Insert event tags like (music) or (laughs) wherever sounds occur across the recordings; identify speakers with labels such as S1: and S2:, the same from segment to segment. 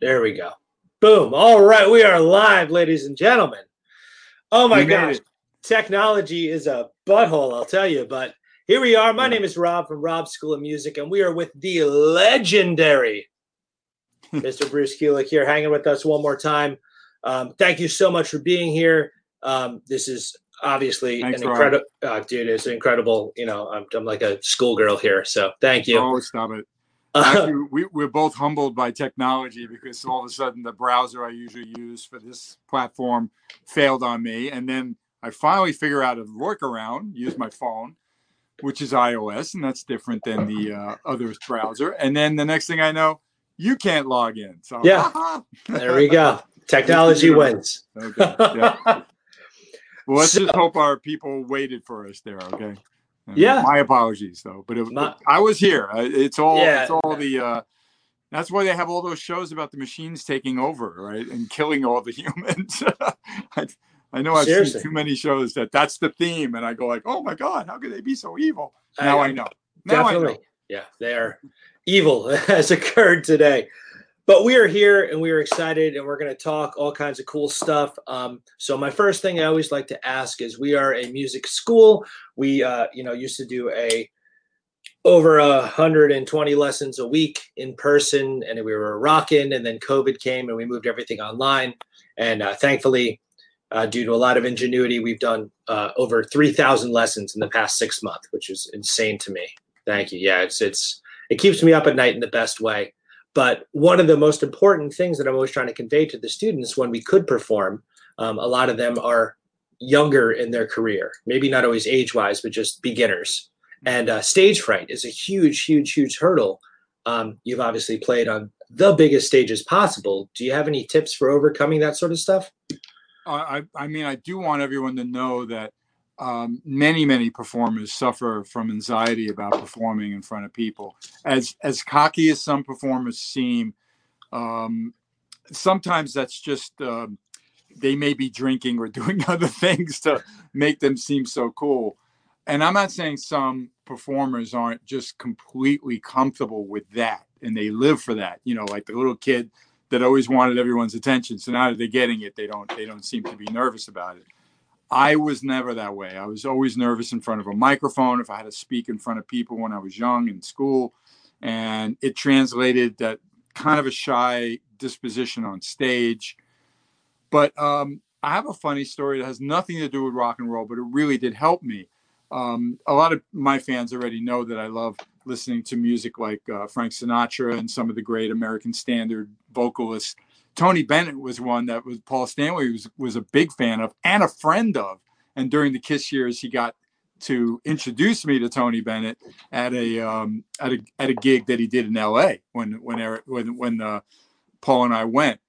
S1: There we go. Boom. All right. We are live, ladies and gentlemen. Oh my gosh. Technology is a butthole, I'll tell you. But here we are. My name is Rob from Rob's School of Music, and we are with the legendary (laughs) Mr. Bruce Kulick here, hanging with us one more time. Um, thank you so much for being here. Um, this is obviously Thanks, an incredible, uh, dude. It's incredible. You know, I'm, I'm like a schoolgirl here. So thank you.
S2: Oh, stop it. Actually, (laughs) we, we're both humbled by technology because all of a sudden the browser I usually use for this platform failed on me. And then I finally figure out a workaround, use my phone, which is iOS, and that's different than the uh, other browser. And then the next thing I know, you can't log in. So
S1: yeah, there we go. (laughs) Technology wins. Okay. Yeah. (laughs)
S2: well, let's so, just hope our people waited for us there. Okay.
S1: Yeah.
S2: My apologies though, but it, My, I was here. It's all. Yeah. It's all the. uh That's why they have all those shows about the machines taking over, right, and killing all the (laughs) humans. I, I know I've Seriously. seen too many shows that that's the theme, and I go like, "Oh my god, how could they be so evil?" Now I, I know. Now
S1: definitely.
S2: I know.
S1: Yeah, they are evil (laughs) has occurred today. But we are here and we are excited and we're going to talk all kinds of cool stuff. Um, so my first thing I always like to ask is we are a music school. We, uh, you know, used to do a over a 120 lessons a week in person and we were rocking and then covid came and we moved everything online and uh, thankfully uh, due to a lot of ingenuity we've done uh, over 3000 lessons in the past six months which is insane to me thank you yeah it's it's it keeps me up at night in the best way but one of the most important things that I'm always trying to convey to the students when we could perform, um, a lot of them are younger in their career, maybe not always age wise, but just beginners. And uh, stage fright is a huge, huge, huge hurdle. Um, you've obviously played on the biggest stages possible. Do you have any tips for overcoming that sort of stuff?
S2: I, I mean, I do want everyone to know that um, many many performers suffer from anxiety about performing in front of people. As as cocky as some performers seem um, sometimes that's just uh, they may be drinking or (laughs) doing other things to make them seem so cool. And i'm not saying some performers aren't just completely comfortable with that and they live for that you know like the little kid that always wanted everyone's attention so now that they're getting it they don't they don't seem to be nervous about it I was never that way. I was always nervous in front of a microphone if I had to speak in front of people when I was young in school. And it translated that kind of a shy disposition on stage. But um, I have a funny story that has nothing to do with rock and roll, but it really did help me. Um, a lot of my fans already know that I love listening to music like uh, Frank Sinatra and some of the great American standard vocalists. Tony Bennett was one that was Paul Stanley was was a big fan of and a friend of. And during the Kiss years, he got to introduce me to Tony Bennett at a um, at a at a gig that he did in L.A. when when Eric, when when uh, Paul and I went.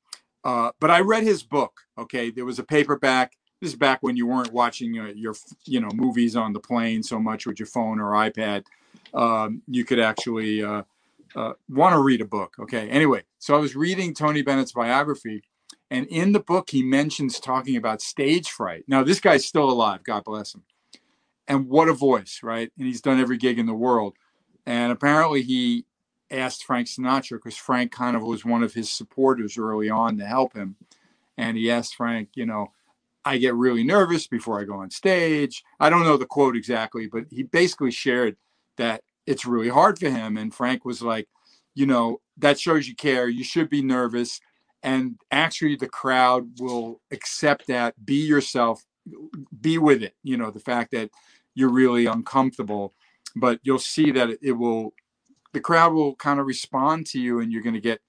S2: Uh, but I read his book. Okay, there was a paperback. This is back when you weren't watching uh, your you know movies on the plane so much with your phone or iPad. Um, you could actually uh, want to read a book. Okay. Anyway, so I was reading Tony Bennett's biography, and in the book, he mentions talking about stage fright. Now, this guy's still alive. God bless him. And what a voice, right? And he's done every gig in the world. And apparently, he asked Frank Sinatra because Frank kind of was one of his supporters early on to help him. And he asked Frank, you know, I get really nervous before I go on stage. I don't know the quote exactly, but he basically shared that it's really hard for him. And Frank was like, you know, that shows you care. You should be nervous. And actually, the crowd will accept that. Be yourself, be with it. You know, the fact that you're really uncomfortable, but you'll see that it will, the crowd will kind of respond to you and you're going to get,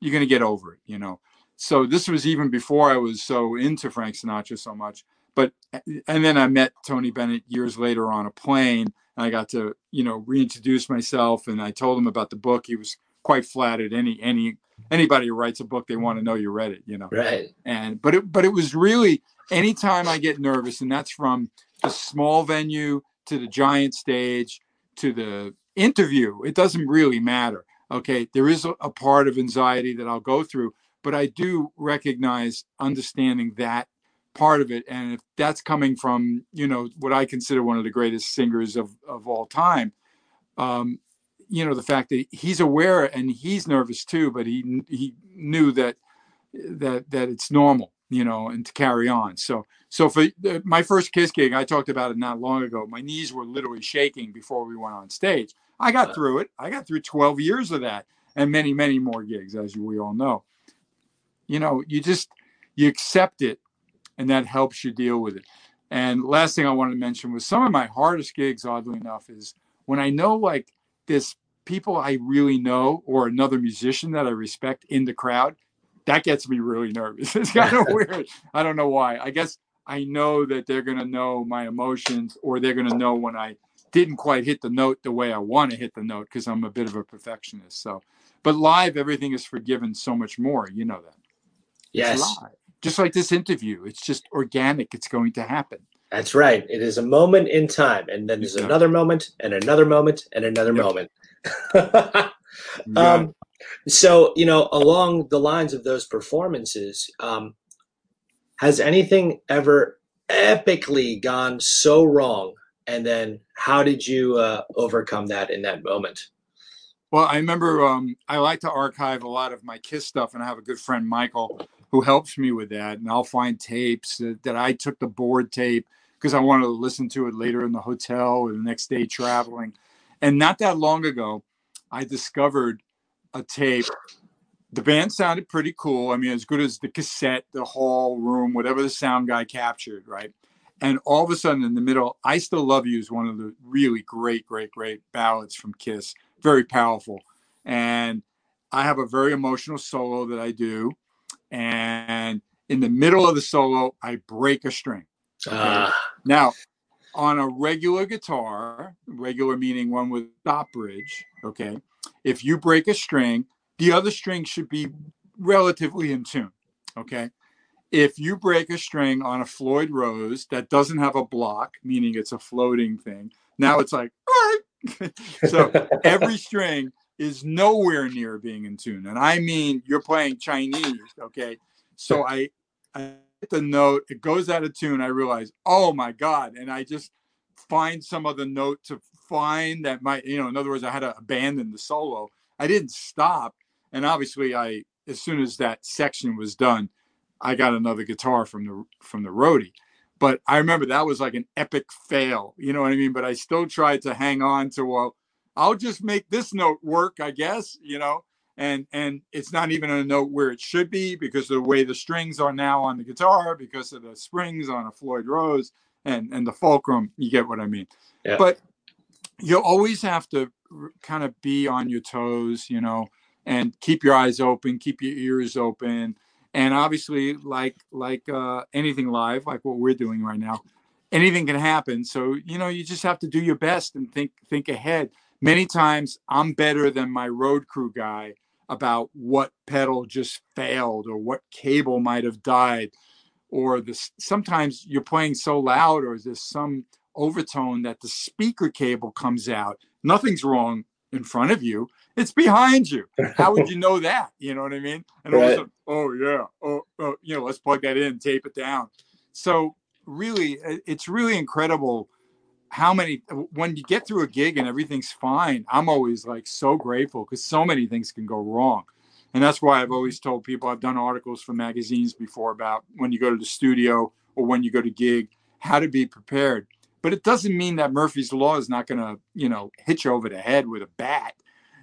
S2: you're going to get over it, you know. So this was even before I was so into Frank Sinatra so much. But, eh, and then I met Tony Bennett years later on a plane I got to, you know, reintroduce myself and I told him about the book. He was quite flattered. Any any anybody who writes a book, they want to know you read it, you know.
S1: Right.
S2: And but it but it was really anytime I get nervous, and that's from the small venue to the giant stage to the interview. It doesn't really matter. Okay. There is a, a part of anxiety that I'll go through, but I do recognize understanding that part of it and if that's coming from you know what i consider one of the greatest singers of of all time um you know the fact that he's aware and he's nervous too, but he he knew that that that it's normal, you know, and to carry on. So so for the, my first Kiss gig, I talked about it not long ago. My knees were literally shaking before we went on stage. I got through it. I got through 12 years of that and many many more gigs, as we all know. You know, you just you accept it, and that helps you deal with it. And last thing I wanted to mention was some of my hardest gigs, oddly enough, is when I know like this people I really know or another musician that I respect in the crowd, that gets me really nervous. (laughs) It's kind of (laughs) weird. I don't know why. I guess I know that they're going to know my emotions or they're going to know when I didn't quite hit the note the way I want to hit the note because I'm a bit of a perfectionist. So, but live, everything is forgiven so much more. You know that.
S1: Yes.
S2: Just like this interview, it's just organic. It's going to happen.
S1: That's right. It is a moment in time, and then there's yeah. another moment, and another moment, and another yep. moment. (laughs) um, so you know, along the lines of those performances, um, has anything ever epically gone so wrong? And then, how did you uh, overcome that in that moment?
S2: Well, I remember um, I like to archive a lot of my Kiss stuff, and I have a good friend Michael who helps me with that. And I'll find tapes that, that I took the board tape because I wanted to listen to it later in the hotel or the next day traveling. And not that long ago, I discovered a tape. The band sounded pretty cool. I mean, as good as the cassette, the hall room, whatever the sound guy captured, right? And all of a sudden, in the middle, I Still Love You is one of the really great, great, great ballads from Kiss. Very powerful. And I have a very emotional solo that I do. And in the middle of the solo, I break a string. Okay? Uh. Now, on a regular guitar, regular meaning one with stop bridge, okay, if you break a string, the other string should be relatively in tune, okay? If you break a string on a Floyd Rose that doesn't have a block, meaning it's a floating thing, now it's like, (laughs) so every string is nowhere near being in tune. And I mean, you're playing Chinese, okay? So I, I hit the note, it goes out of tune. I realize, oh my God. And I just find some other note to find that might, you know, in other words, I had to abandon the solo. I didn't stop. And obviously I, as soon as that section was done, I got another guitar from the, from the roadie. But I remember that was like an epic fail, you know what I mean? But I still tried to hang on to, well, I'll just make this note work, I guess, you know and and it's not even a note where it should be because of the way the strings are now on the guitar because of the springs on a floyd rose and and the fulcrum you get what i mean yeah. but you always have to kind of be on your toes you know and keep your eyes open keep your ears open and obviously like like uh, anything live like what we're doing right now anything can happen so you know you just have to do your best and think think ahead many times i'm better than my road crew guy about what pedal just failed or what cable might have died or this sometimes you're playing so loud or there's some overtone that the speaker cable comes out. Nothing's wrong in front of you. It's behind you. How would (laughs) you know that? You know what i mean? And right. sudden, oh yeah. Oh, oh you know let's plug that in tape it down. So really it's really incredible how many when you get through a gig and everything's fine i'm always like so grateful because so many things can go wrong. And that's why i've always mm-hmm. told people i've done articles for magazines before about when you go to the studio or when you go to gig how to be prepared. But it doesn't mean that murphy's law is not going to you know hit you over the head with a bat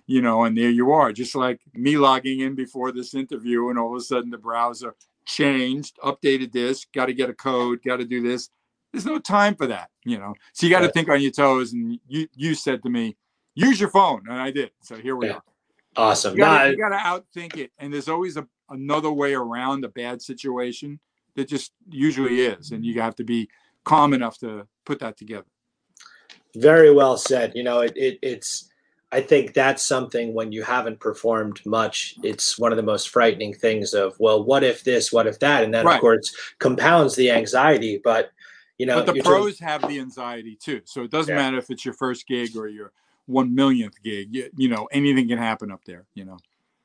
S2: you know and there you are. Just like me logging in before this interview and all of a sudden the browser changed updated this got to get a code got to do this there's no time for that, you know. So you got to right. think on your toes. And you you said to me, use your phone, and I did. So here we yeah. are.
S1: Awesome.
S2: You got to outthink it, and there's always a, another way around a bad situation. That just usually is, and you have to be calm enough to put that together.
S1: Very well said. You know, it, it it's. I think that's something when you haven't performed much, it's one of the most frightening things of, well, what if this, what if that? And that, right. of course, compounds the anxiety. But you know,
S2: but the pros have the anxiety too. So it doesn't yeah. matter if it's your first gig or your one millionth gig. You, you know, anything can happen up there. You know,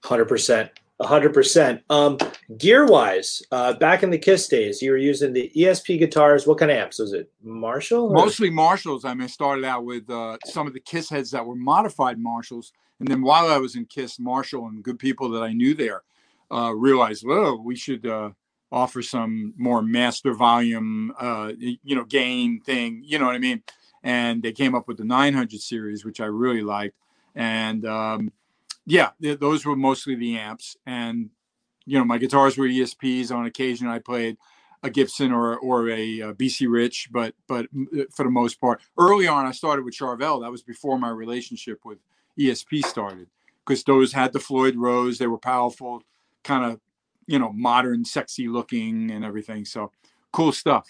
S1: hundred percent, hundred percent. Um, gear wise, uh, back in the Kiss days, you were using the ESP guitars. What kind of amps was it? Marshall? Or?
S2: Mostly Marshalls. I mean, started out with uh, some of the Kiss heads that were modified Marshalls, and then while I was in Kiss, Marshall and good people that I knew there uh, realized, well, we should uh, offer some more master volume, uh, you know, gain thing. You know what I mean? And they came up with the 900 series, which I really liked, and um, yeah, th- those were mostly the amps. And you know, my guitars were ESPs. On occasion, I played a Gibson or or a, a, BC Rich, but but uh, for the most part, early on, I started with Charvel. That was before my relationship with ESP started, because those had the Floyd Rose. They were powerful, kind of you know modern, sexy looking, and everything. So cool stuff.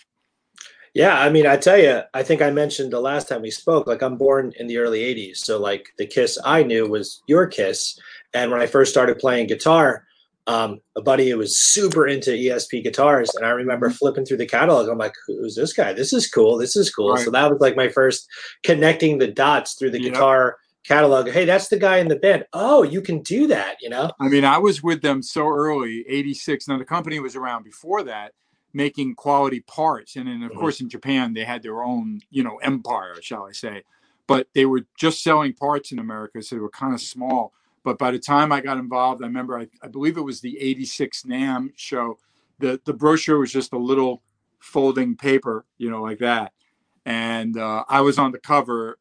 S1: Yeah, I mean, I tell you, I think I mentioned the last time we spoke, like I'm born in the early 80s. So, like, the Kiss I knew was your Kiss. And when I first started playing guitar, um, a buddy who was super into ESP guitars, and I remember mm-hmm. flipping through the catalog. I'm like, "Who's this guy? This is cool. This is cool." Right. So that was like my first connecting the dots through the yep. guitar catalog. Hey, that's the guy in the band. Oh, you can do that, you know?
S2: I mean, I was with them so early, 86. Now the company was around before that, making quality parts. And then, of mm-hmm. course, in Japan, they had their own, you know, empire, shall I say. But they were just selling parts in America, so they were kind of small. But by the time I got involved, I remember, I, I believe it was the 86 NAMM show. The, the brochure was just a little folding paper, you know, like that. And uh, I was on the cover,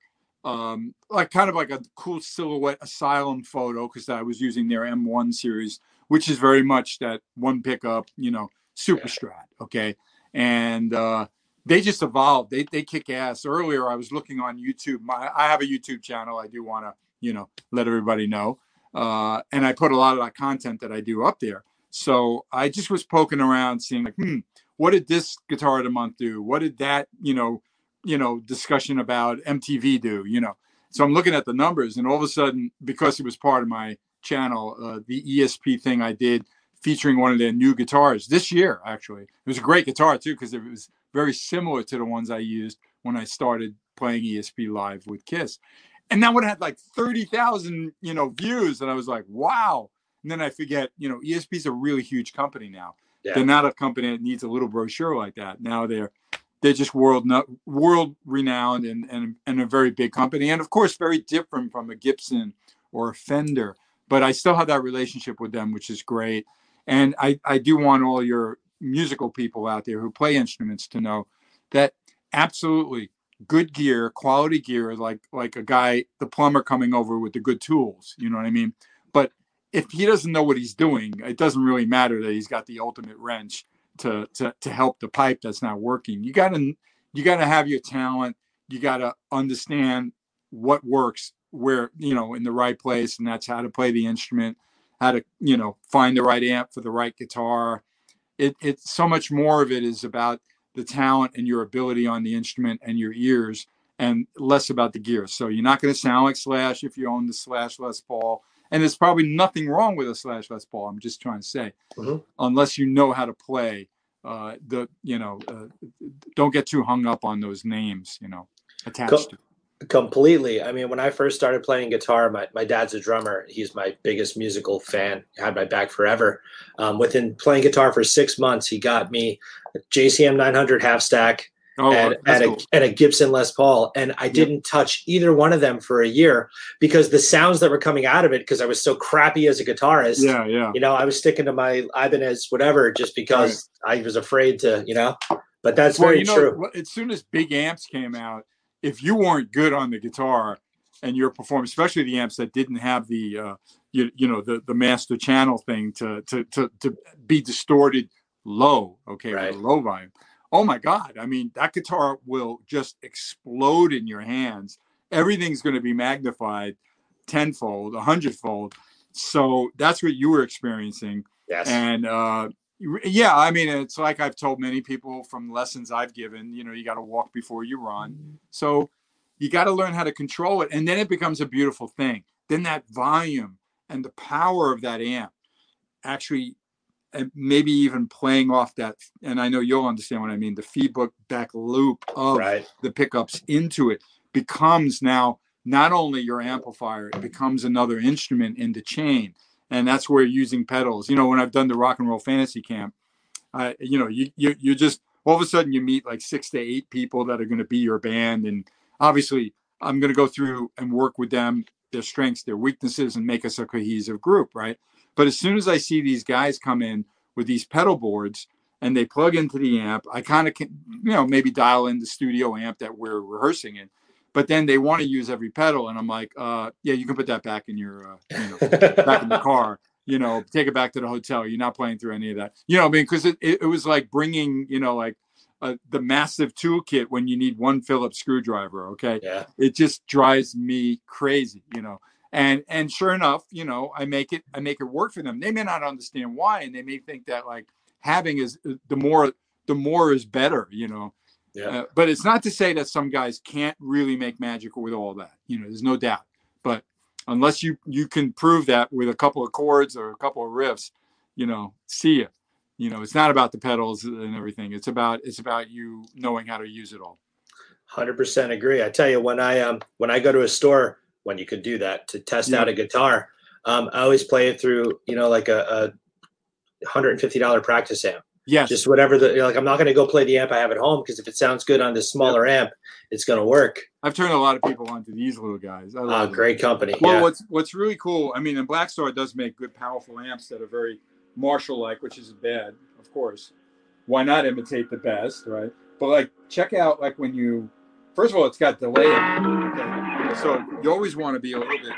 S2: um, like kind of like a cool silhouette asylum photo because I was using their M1 series, which is very much that one pickup, you know, super strat. Okay. And uh, they just evolved. They, they kick ass. Earlier, I was looking on YouTube. My, I have a YouTube channel. I do want to, you know, let everybody know. Uh, and I put a lot of that content that I do up there. So I just was poking around, seeing like, hmm, what did this guitar of the month do? What did that, you know, you know, discussion about MTV do? You know, so I'm looking at the numbers, and all of a sudden, because it was part of my channel, uh, the ESP thing I did featuring one of their new guitars this year. Actually, it was a great guitar too because it was very similar to the ones I used when I started playing ESP live with Kiss, and that one had like thirty thousand you know views, and I was like, wow. And then I forget, you know, ESP's a really huge company now. Yeah. They're not a company that needs a little brochure like that. Now they're they're just world world renowned and, and and a very big company, and of course very different from a Gibson or a Fender. But I still have that relationship with them, which is great. And I, I do want all your musical people out there who play instruments to know that absolutely good gear, quality gear, like like a guy, the plumber coming over with the good tools. You know what I mean? But if he doesn't know what he's doing, it doesn't really matter that he's got the ultimate wrench to to to help the pipe that's not working. You gotta you gotta have your talent. You gotta understand what works where you know in the right place, and that's how to play the instrument how to you know find the right amp for the right guitar it it's so much more of it is about the talent and your ability on the instrument and your ears and less about the gear so you're not going to sound like slash if you own the slash les paul and there's probably nothing wrong with a slash les paul i'm just trying to say mm-hmm. unless you know how to play uh, the you know uh, don't get too hung up on those names you know attached to
S1: Completely. I mean, when I first started playing guitar, my, my dad's a drummer. He's my biggest musical fan, had my back forever. Um, within playing guitar for six months, he got me JCM 900 half stack oh, and, and, cool. a, and, a, Gibson Les Paul. And I didn't touch either one of them for a year because the sounds that were coming out of it, because I was so crappy as a guitarist.
S2: Yeah, yeah.
S1: You know, I was sticking to my Ibanez, whatever, just because right. I was afraid to, you know, but that's well, very you know, true.
S2: As soon as big amps came out, if you weren't good on the guitar and your performance, especially the amps that didn't have the uh, you, you know the the master channel thing to to to, to be distorted low, okay, right. low volume. Oh my God! I mean, that guitar will just explode in your hands. Everything's going to be magnified tenfold, a hundredfold. So that's what you were experiencing.
S1: Yes.
S2: And uh, yeah, I mean, it's like I've told many people from lessons I've given, you know, you got to walk before you run. Mm-hmm. So you got to learn how to control it. And then it becomes a beautiful thing. Then that volume and the power of that amp actually, and maybe even playing off that. And I know you'll understand what I mean the feedback back loop of right. the pickups into it becomes now not only your amplifier, it becomes another instrument in the chain and that's where using pedals. You know, when I've done the rock and roll fantasy camp, I you know you you you just all of a sudden you meet like six to eight people that are going to be your band, and obviously I'm going to go through and work with them, their strengths, their weaknesses, and make us a cohesive group, right? But as soon as I see these guys come in with these pedal boards and they plug into the amp, I kind of can, you know, maybe dial in the studio amp that we're rehearsing in. But then they want to use every pedal, and I'm like, uh, yeah, you can put that back in your, uh, you know, back in the (laughs) car. You know, take it back to the hotel. You're not playing through any of that. You know, I mean, because it, it, it was like bringing, you know, like uh, the massive toolkit when you need one Phillips screwdriver. Okay,
S1: Yeah.
S2: it just drives me crazy, you know. And and sure enough, you know, I make it I make it work for them. They may not understand why, and they may think that like having is uh, the more the more is better, you know.
S1: Yeah.
S2: Uh, but it's not to say that some guys can't really make magic with all that. You know, there's no doubt. But unless you you can prove that with a couple of chords or a couple of riffs, you know, see it. You know, it's not about the pedals and everything. It's about it's about you knowing how to use it all.
S1: Hundred percent agree. I tell you, when I um when I go to a store, when you could do that to test
S2: Yeah.
S1: out a guitar, um, I always play it through, you know, like a, a hundred and fifty dollar practice amp.
S2: Yeah,
S1: Just whatever the you know, like. I'm not going to go play the amp I have at home because if it sounds good on this smaller amp, it's going to work.
S2: I've turned a lot of people onto these little guys. I
S1: Uh, great company.
S2: Well,
S1: yeah.
S2: what's what's really cool, I mean, and Blackstar does make good, powerful amps that are very Marshall-like, which isn't bad, of course. Why not imitate the best, right? But like, check out like when you, first of all, it's got delay, okay? so you always want to be a little bit.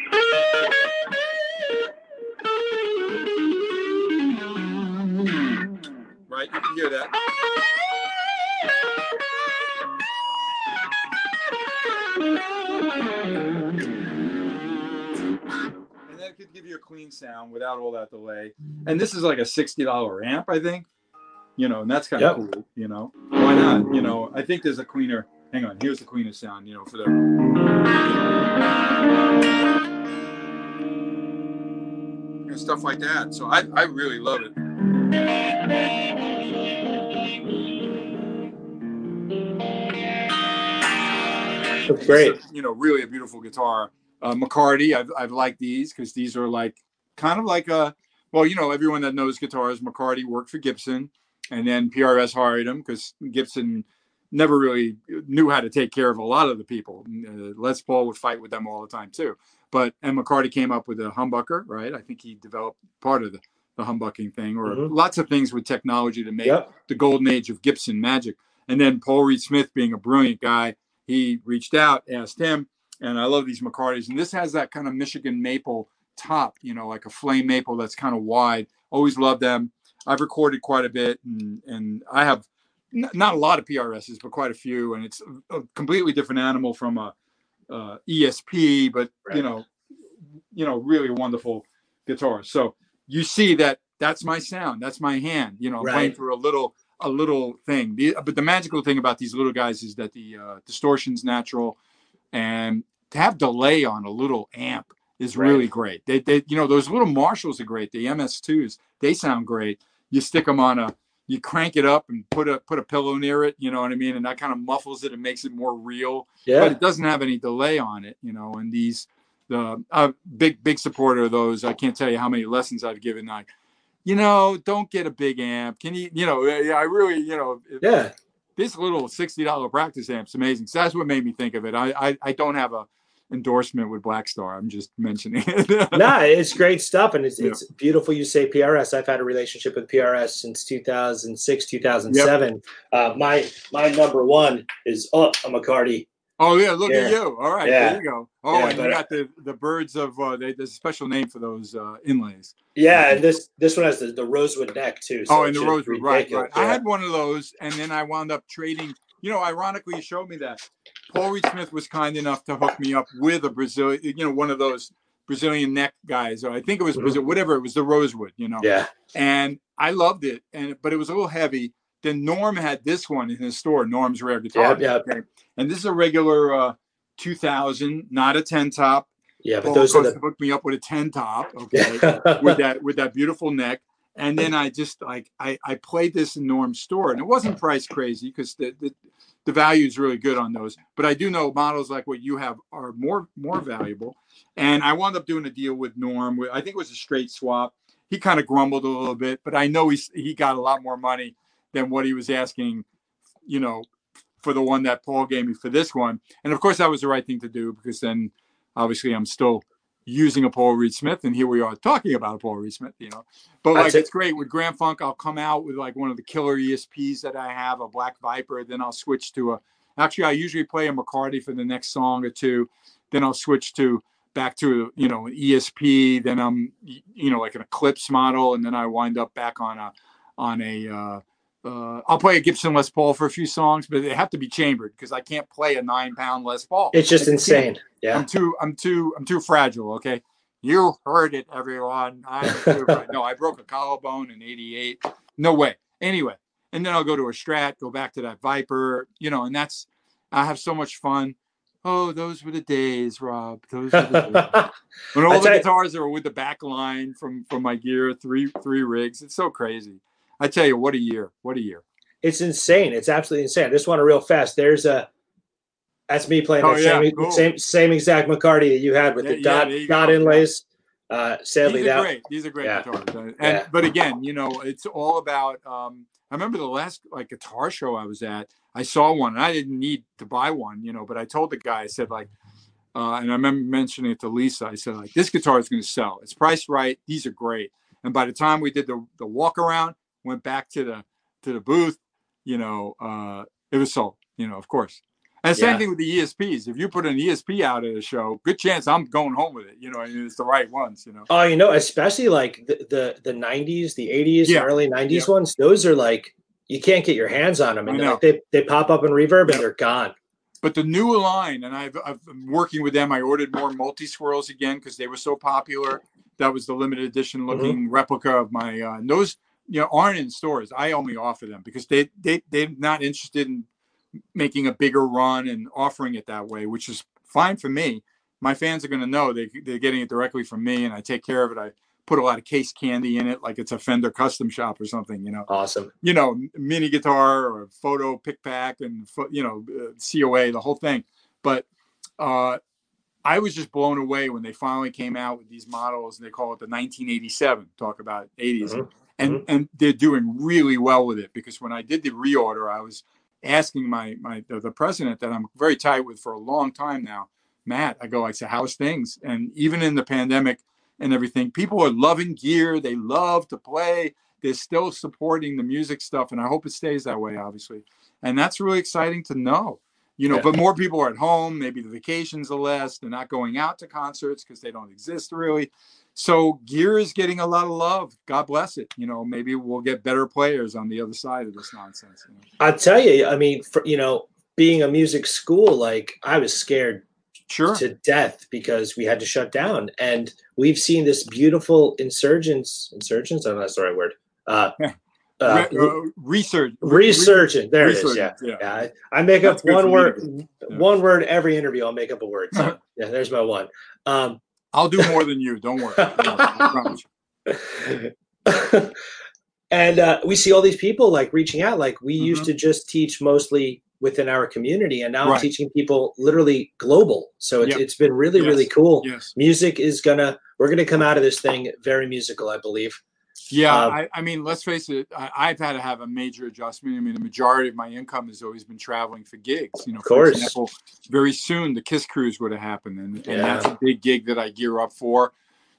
S2: Right, you can hear that. and that could give you a clean sound without all that delay. And this is like a sixty dollar amp, I think. You know, and that's kind of
S1: Yep.
S2: cool. You know, why not? You know, I think there's a cleaner. Hang on, here's the Queen of sound. You know, for the and stuff like that. So I I really love it.
S1: That's great.
S2: A, you know, really a beautiful guitar. Uh, McCarty, I've, I've liked these because these are like kind of like a, well, you know, everyone that knows guitars, McCarty worked for Gibson and then PRS hired him because Gibson never really knew how to take care of a lot of the people. Uh, Les Paul would fight with them all the time too. But, and McCarty came up with a humbucker, right? I think he developed part of the, the humbucking thing or
S1: Mhm.
S2: lots of things with technology to make
S1: Yep.
S2: the golden age of Gibson magic. And then Paul Reed Smith, being a brilliant guy, he reached out, asked him, and I love these McCartys. And this has that kind of Michigan maple top, you know, like a flame maple that's kind of wide. Always loved them. I've recorded quite a bit, and and I have not a lot of PRSs, but quite a few. And it's a, completely different animal from a, uh ESP, but you know, you know, really wonderful guitar. So you see that that's my sound, that's my hand. You know, I'm playing
S1: Right.
S2: through a little a little thing. The, but the magical thing about these little guys is that the uh, distortion's natural, and to have delay on a little amp is
S1: Right.
S2: really great. They, they, you know, those little Marshalls are great. The MS2s, they sound great. You stick them on a, you crank it up and put a put a pillow near it. You know what I mean? And that kind of muffles it and makes it more real.
S1: Yeah.
S2: But it doesn't have any delay on it. You know, and these, the uh, big big supporter of those. I can't tell you how many lessons I've given. Like, you know, don't get a big amp. Can you, you know, yeah, I really, you know,
S1: Yeah.
S2: this little sixty dollar practice amp's amazing. So that's what made me think of it. I I, I don't have a endorsement with Blackstar. I'm just mentioning it. (laughs)
S1: nah, it's great stuff, and it's
S2: Yeah.
S1: it's beautiful. You say PRS. I've had a relationship with PRS since 2006, 2007. Uh, my my number one is oh, a McCarty.
S2: oh yeah, look
S1: Yeah.
S2: at you. All right,
S1: Yeah.
S2: there you go. Oh, and you got the the birds of uh, they, there's a special name for those uh, inlays.
S1: Yeah, and this this one has the, the rosewood neck too. so
S2: oh, and the rosewood, right, right. I had one of those, and then I wound up trading. You know, ironically, you showed me that Paul Reed Smith was kind enough to hook me up with a Brazilian, you know, one of those Brazilian neck guys. Or I think it was. Brazil, whatever. It was the rosewood, you know.
S1: yeah,
S2: and I loved it. And but it was a little heavy. Then Norm had this one in his store, Norm's Rare Guitar.
S1: Yeah.
S2: Okay. And this is a regular uh, 2000, not a 10 top.
S1: yeah, but
S2: Paul
S1: those are the
S2: to hook me up with a 10 top. (laughs) Okay. with that with that beautiful neck. And then I just like I, I played this in Norm's store, and it wasn't price crazy because the, the the value is really good on those. But I do know models like what you have are more more valuable. And I wound up doing a deal with Norm. I think it was a straight swap. He kind of grumbled a little bit, but I know he he got a lot more money than what he was asking, you know, for the one that Paul gave me for this one. And of course, that was the right thing to do because then obviously I'm still using a Paul Reed Smith, and here we are talking about a Paul Reed Smith, you know. But like it's great with Grand Funk, I'll come out with like one of the killer ESPs that I have, a Black Viper, then I'll switch to a actually I usually play a McCarty for the next song or two, then I'll switch to back to you know an ESP, then I'm you know like an Eclipse model, and then I wind up back on a on a uh, uh, I'll play a Gibson Les Paul for a few songs, but they have to be chambered because I can't play a nine pound Les Paul.
S1: It's just insane. Yeah,
S2: I'm too, I'm too, I'm too fragile. Okay, you heard it, everyone. I'm too, (laughs) no, I broke a collarbone in '88. No way. Anyway, and then I'll go to a Strat, go back to that Viper, you know, and that's I have so much fun. Oh, those were the days, Rob. Those were the days. (laughs) when all the guitars are with the back line from from my gear, three three rigs. It's so crazy. I tell you, what a year! What a year!
S1: It's insane. It's absolutely insane. I just want to real fast. There's a that's me playing oh, the yeah, same, cool. same same exact McCarty that you had with yeah, the dot yeah, dot inlays. Uh, sadly,
S2: these
S1: are that,
S2: great. These are great guitars. And but again, you know, it's all about. Um, I remember the last like guitar show I was at. I saw one, and I didn't need to buy one, you know. But I told the guy, I said like, uh, and I remember mentioning it to Lisa. I said like, this guitar is going to sell. It's priced right. These are great. And by the time we did the the walk around, went back to the to the booth, you know, uh, it was sold. You know, of course. And the yeah. same thing with the ESPs. If you put an ESP out at a show, good chance I'm going home with it. You know, it's the right ones. You know.
S1: Oh, you know, especially like the the, the 90s, the 80s, yeah. early 90s yeah. ones. Those are like you can't get your hands on them, and like they they pop up in reverb and they're gone.
S2: But the new line, and I've, I've been working with them. I ordered more multi swirls again because they were so popular. That was the limited edition mm-hmm. looking mm-hmm. replica of my uh, those you know aren't in stores. I only offer them because they they they're not interested in making a bigger run and offering it that way, which is fine for me. My fans are going to know they they're getting it directly from me, and I take care of it. I put a lot of case candy in it, like it's a Fender custom shop or something. You know,
S1: awesome.
S2: You know, mini guitar or photo pick pack and you know uh, COA, the whole thing. But uh, I was just blown away when they finally came out with these models, and they call it the 1987. Talk about 80s. Mm-hmm and mm-hmm. and they're doing really well with it because when I did the reorder, I was asking my my the, the, president that I'm very tight with for a long time now, Matt. I go, I say, how's things? And even in the pandemic and everything, people are loving gear. They love to play. They're still supporting the music stuff, and I hope it stays that way, obviously. And that's really exciting to know. You know, yeah. but more people are at home. Maybe the vacations are less. They're not going out to concerts because they don't exist really so gear is getting a lot of love. God bless it. You know, maybe we'll get better players on the other side of this nonsense. You know?
S1: I tell you, I mean, for, you know, being a music school, like I was scared
S2: sure.
S1: to death because we had to shut down, and we've seen this beautiful insurgence. Insurgence? I don't know that's the right word. Uh, (laughs)
S2: uh, uh, research
S1: resurgent there research, it is yeah yeah, yeah I, I, make That's up one word yeah. one word every interview i'll make up a word so (laughs) yeah there's my one um
S2: I'll do more than you. Don't worry. (laughs)
S1: and uh, we see all these people like reaching out. Like we mm-hmm. used to just teach mostly within our community, and now right. I'm teaching people literally global. So it's, yep. it's been really, yes. really cool.
S2: Yes.
S1: Music is gonna we're gonna come out of this thing very musical, I believe.
S2: Yeah, um, I, I, mean, let's face it. I, have had to have a major adjustment. I mean, the majority of my income has always been traveling for gigs. You know,
S1: of course.
S2: Example, very soon the Kiss Cruise would have happened, and, yeah. and that's a big gig that I gear up for.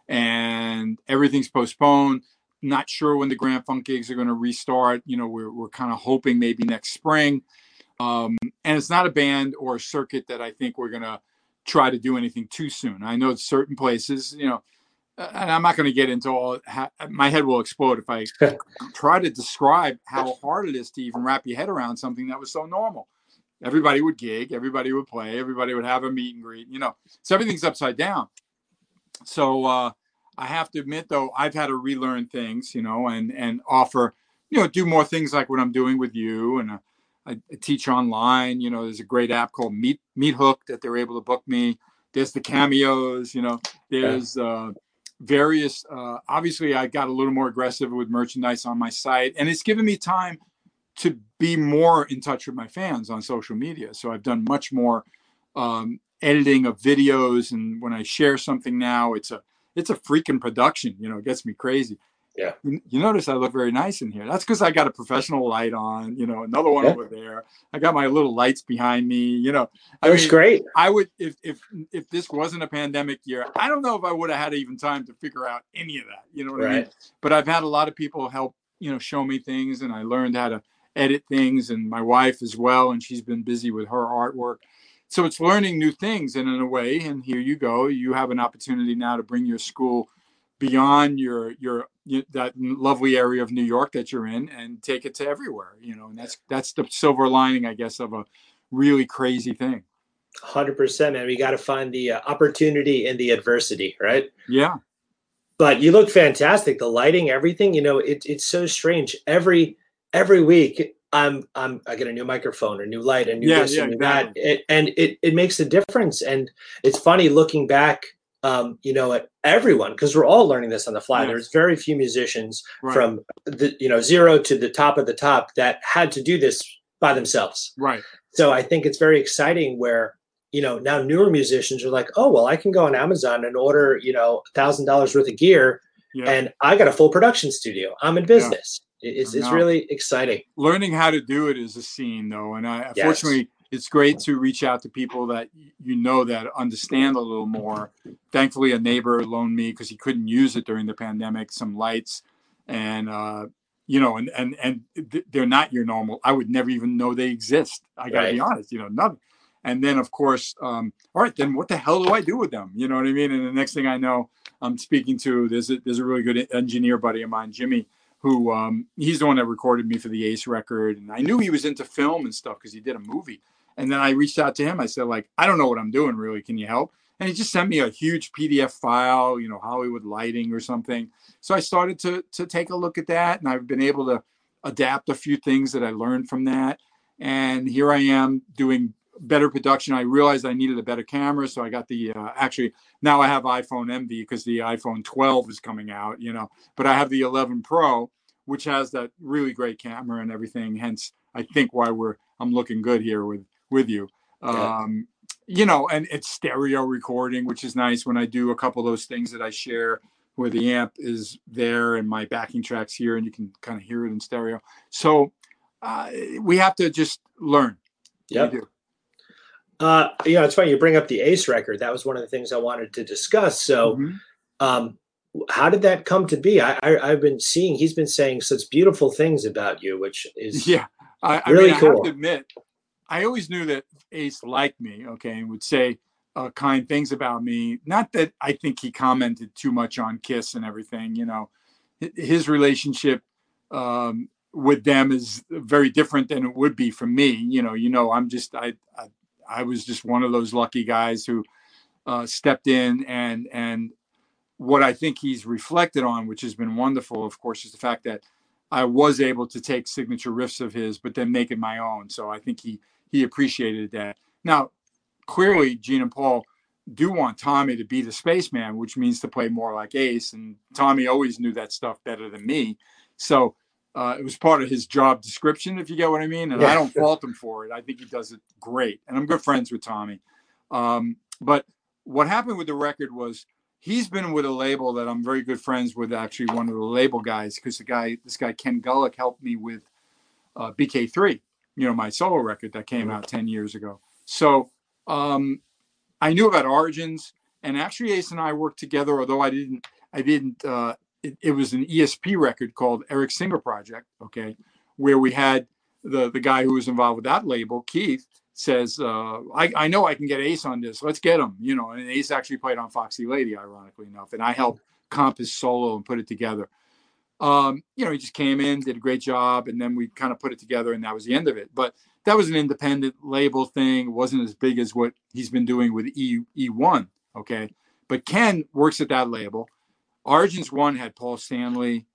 S2: And everything's postponed. Not sure when the Grand Funk gigs are going to restart. You know, we're we're kind of hoping maybe next spring. Um, and it's not a band or a circuit that I think we're going to try to do anything too soon. I know certain places, you know and I'm not going to get into all. How, my head will explode if I (laughs) try to describe how hard it is to even wrap your head around something that was so normal. Everybody would gig, everybody would play, everybody would have a meet and greet. You know, so everything's upside down. So uh, I have to admit, though, I've had to relearn things. You know, and and offer, you know, do more things like what I'm doing with you, and uh, I, I teach online. You know, there's a great app called Meet Meet Hook that they're able to book me. There's the cameos. You know, there's. Uh, various uh, obviously i got a little more aggressive with merchandise on my site and it's given me time to be more in touch with my fans on social media. So I've done much more um, editing of videos, and when I share something now, it's a it's a freaking production. You know, it gets me crazy.
S1: Yeah.
S2: You, you notice I look very nice in here. That's because I got a professional light on. You know, another one yeah. over there. I got my little lights behind me. You know,
S1: I That's mean, great.
S2: I would if if if this wasn't a pandemic year, I don't know if I would have had even time to figure out any of that. You know what right. I mean? But I've had a lot of people help. You know, show me things, and I learned how to edit things, and my wife as well, and she's been busy with her artwork so it's learning new things and in a way and here you go you have an opportunity now to bring your school beyond your your that lovely area of new york that you're in and take it to everywhere you know and that's that's the silver lining i guess of a really crazy thing.
S1: 100% man. We got to find the uh, opportunity in the adversity right?
S2: Yeah.
S1: But you look fantastic the lighting everything you know it, it's so strange. Every every week I'm I'm I get a new microphone, a new light, a new yeah, this, yeah, and exactly. that, it, and it it makes a difference. And it's funny looking back, um, you know, at everyone because we're all learning this on the fly. Yes. There's very few musicians right. from the you know zero to the top of the top that had to do this by themselves.
S2: Right.
S1: So I think it's very exciting where you know now newer musicians are like, oh well, I can go on Amazon and order you know a thousand dollars worth of gear, yeah. and I got a full production studio. I'm in business. It's it's really exciting.
S2: Learning how to do it is a scene though, and I yes. fortunately it's great to reach out to people that you know that understand a little more. Thankfully, a neighbor loaned me because he couldn't use it during the pandemic some lights, and uh, you know, and and and they're not your normal. I would never even know they exist. I gotta right. be honest, you know, nothing. And then of course, um, all right, then what the hell do I do with them? You know what I mean? And the next thing I know, I'm speaking to there's a, there's a really good engineer buddy of mine, Jimmy who um, he's the one that recorded me for the Ace record, and I knew he was into film and stuff because he did a movie. And then I reached out to him. I said, like, I don't know what I'm doing really. Can you help? And he just sent me a huge PDF file, you know, Hollywood lighting or something. So I started to to take a look at that, and I've been able to adapt a few things that I learned from that. And here I am doing better production. I realized I needed a better camera, so I got the uh, actually now I have iPhone MV because the iPhone 12 is coming out, you know. But I have the 11 Pro, which has that really great camera and everything. Hence, I think why we're I'm looking good here with with you. Yeah. Um, you know, and it's stereo recording, which is nice when I do a couple of those things that I share where the amp is there and my backing tracks here, and you can kind of hear it in stereo. So uh, we have to just learn.
S1: Yeah. Uh, you know, it's funny you bring up the Ace record. That was one of the things I wanted to discuss. So, mm-hmm. um, how did that come to be? I, I, have been seeing he's been saying such beautiful things about you, which is
S2: yeah, I, I really mean, cool. I have to admit, I always knew that Ace liked me, okay, and would say uh, kind things about me. Not that I think he commented too much on Kiss and everything. You know, his relationship um, with them is very different than it would be for me. You know, you know, I'm just I, I I was just one of those lucky guys who uh, stepped in and and what I think he's reflected on, which has been wonderful, of course, is the fact that I was able to take signature riffs of his, but then make it my own. So I think he he appreciated that. Now, clearly, Gene and Paul do want Tommy to be the spaceman, which means to play more like Ace, and Tommy always knew that stuff better than me. So uh, it was part of his job description, if you get what I mean. And yeah. I don't (laughs) fault him for it. I think he does it great. And I'm good friends with Tommy. Um, but what happened with the record was he's been with a label that I'm very good friends with, actually, one of the label guys, because the guy, this guy, Ken Gullick, helped me with uh, BK3, you know, my solo record that came out 10 years ago. So um, I knew about Origins. And actually, Ace and I worked together, although I didn't, I didn't uh, it, it, was an ESP record called Eric Singer Project, okay, where we had the the guy who was involved with that label, Keith, says, uh, I, I know I can get Ace on this. Let's get him, you know. And Ace actually played on Foxy Lady, ironically enough, and I helped comp his solo and put it together. Um, you know, he just came in, did a great job, and then we kind of put it together, and that was the end of it. But that was an independent label thing. It wasn't as big as what he's been doing with E E1. Okay. But Ken works at that label. Origins One had Paul Stanley,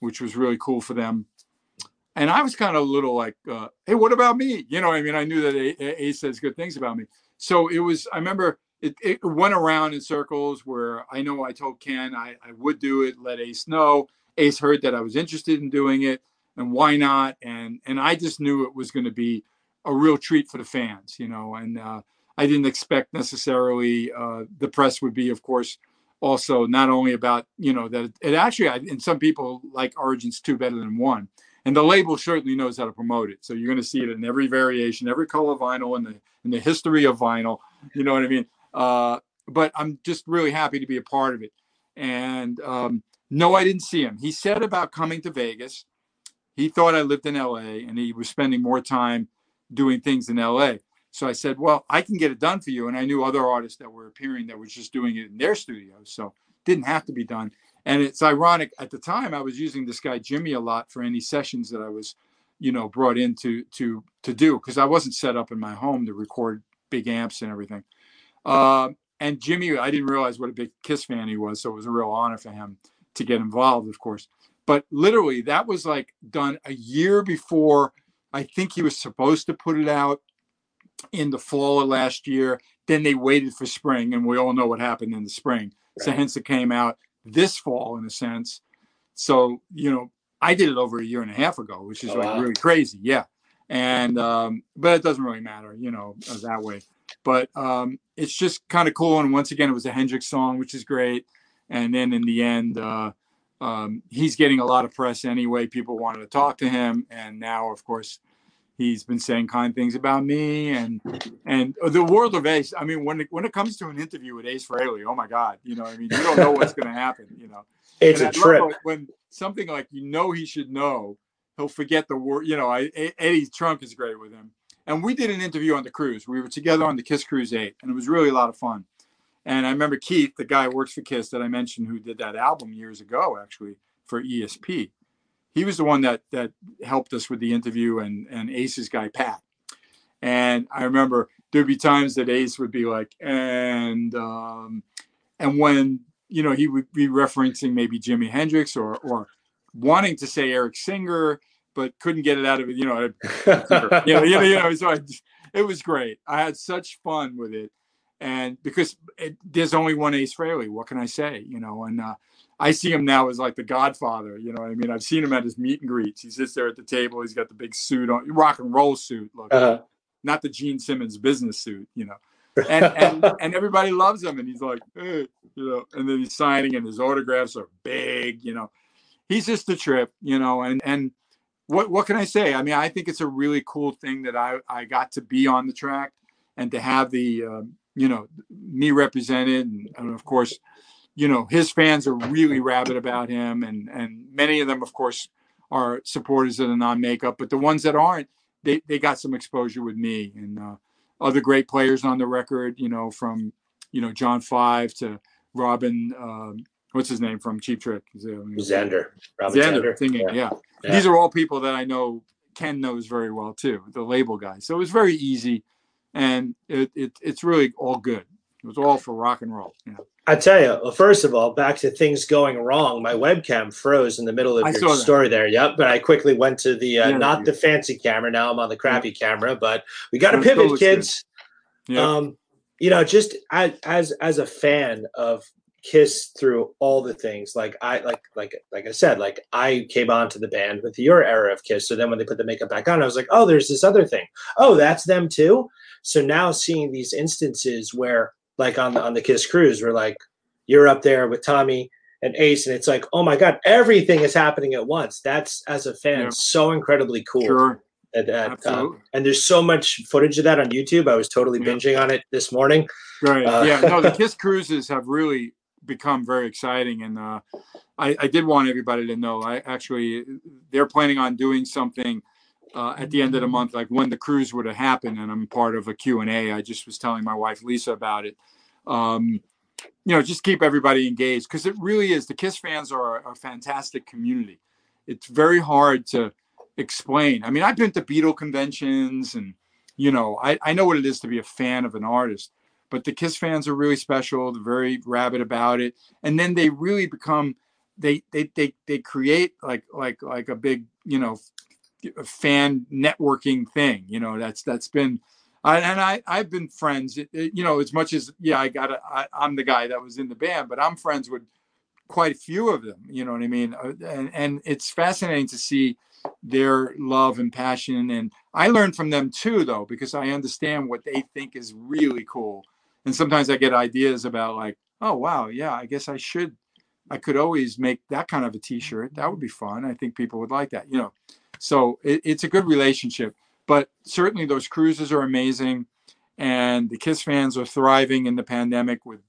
S2: which was really cool for them. And I was kind of a little like, uh, hey, what about me? You know, I mean, I knew that Ace says good things about me. So it was, I remember it, it went around in circles where I know I told Ken I, I would do it, let Ace know. Ace heard that I was interested in doing it. and why not? And and I just knew it was going to be a real treat for the fans, you know. And uh, I didn't expect necessarily uh, the press would be, of course, also not only about you know that it actually, I, and some people like Origins two better than one, and the label certainly knows how to promote it. So you're going to see it in every variation, every color vinyl, in the in the history of vinyl. You know what I mean? Uh, but I'm just really happy to be a part of it. And um, no, I didn't see him. He said about coming to Vegas. He thought I lived in LA and he was spending more time doing things in LA. So I said, well, I can get it done for you. And I knew other artists that were appearing that were just doing it in their studios. So didn't have to be done. And it's ironic at the time I was using this guy Jimmy a lot for any sessions that I was, you know, brought in to to to do because I wasn't set up in my home to record big amps and everything. Uh, and Jimmy, I didn't realize what a big Kiss fan he was, so it was a real honor for him to get involved, of course. But literally, that was like done a year before I think he was supposed to put it out in the fall of last year. Then they waited for spring, and we all know what happened in the spring. Right. So hence it came out this fall in a sense. So you know, I did it over a year and a half ago, which is oh, like wow. really crazy. Yeah, and um, but it doesn't really matter, you know, that way. But um, it's just kind of cool. And once again, it was a Hendrix song, which is great. And then in the end, uh, um, he's getting a lot of press anyway. People wanted to talk to him, and now, of course, he's been saying kind things about me and and the world of Ace. I mean, when it, when it comes to an interview with Ace Frehley, oh my God, you know, I mean, you don't know what's going to happen. You know,
S1: it's and a trip.
S2: When something like you know he should know, he'll forget the word. You know, I, Eddie Trunk's is great with him, and we did an interview on the cruise. We were together on the Kiss Cruise Eight, and it was really a lot of fun. And I remember Keith, the guy who works for Kiss that I mentioned, who did that album years ago, actually for ESP. He was the one that that helped us with the interview, and and Ace's guy Pat. And I remember there'd be times that Ace would be like, and um, and when you know he would be referencing maybe Jimi Hendrix or or wanting to say Eric Singer, but couldn't get it out of it. You know, (laughs) you know, you know, you know so I, it was great. I had such fun with it and because it, there's only one Ace Frehley, what can I say? You know, and uh, I see him now as like the Godfather. You know, I mean, I've seen him at his meet and greets. He sits there at the table. He's got the big suit on, rock and roll suit, look, uh-huh. not the Gene Simmons business suit. You know, (laughs) and and and everybody loves him, and he's like, hey, you know, and then he's signing, and his autographs are big. You know, he's just a trip. You know, and and what what can I say? I mean, I think it's a really cool thing that I I got to be on the track and to have the um, you know, me represented, and, and, of course, you know, his fans are really rabid about him, and and many of them, of course, are supporters of the non-makeup, but the ones that aren't, they they got some exposure with me and uh, other great players on the record, you know, from you know John Five to Robin. Um, what's his name from Cheap Trick?
S1: Zander.
S2: Robin Zander, Zander. Thinking, yeah. Yeah. yeah. These are all people that I know Ken knows very well too, the label guy. So it was very easy and it, it it's really all good. It was all for rock and roll. You know?
S1: I tell you, well, first of all, back to things going wrong. My webcam froze in the middle of I your story there. Yep, but I quickly went to the uh, yeah, not the fancy camera. Now I'm on the crappy yeah. camera, but we got to pivot, kids. Yeah. Um, you know, just as as as a fan of Kiss through all the things. Like I like like like I said, like I came onto the band with your era of Kiss. So then when they put the makeup back on, I was like, oh, there's this other thing. Oh, that's them too. So now seeing these instances where, like on the on the Kiss cruise, we're like, you're up there with Tommy and Ace, and it's like, oh my god, everything is happening at once. That's as a fan, yeah. so incredibly cool.
S2: Sure.
S1: And, and, um, and, there's so much footage of that on YouTube. I was totally yeah. binging on it this morning.
S2: Right. Uh, yeah. No, the (laughs) Kiss cruises have really become very exciting, and uh, I, I, did want everybody to know. I actually they're planning on doing something uh, at the end of the month, like when the cruise would have happened, and I'm part of a Q and A. I just was telling my wife Lisa about it. Um, you know, just keep everybody engaged because it really is. The Kiss fans are a, a fantastic community. It's very hard to explain. I mean, I've been to Beatle conventions, and you know, I, I know what it is to be a fan of an artist. But the Kiss fans are really special. They're very rabid about it, and then they really become they they they they create like like like a big you know fan networking thing. You know, that's that's been, I, and I I've been friends. It, it, you know, as much as yeah, I got I'm the guy that was in the band, but I'm friends with quite a few of them. You know what I mean? Uh, and and it's fascinating to see their love and passion. And I learn from them too, though, because I understand what they think is really cool. And sometimes I get ideas about like, oh wow, yeah, I guess I should. I could always make that kind of a T-shirt. That would be fun. I think people would like that. You know, so it, it's a good relationship. But certainly those cruises are amazing, and the Kiss fans are thriving in the pandemic with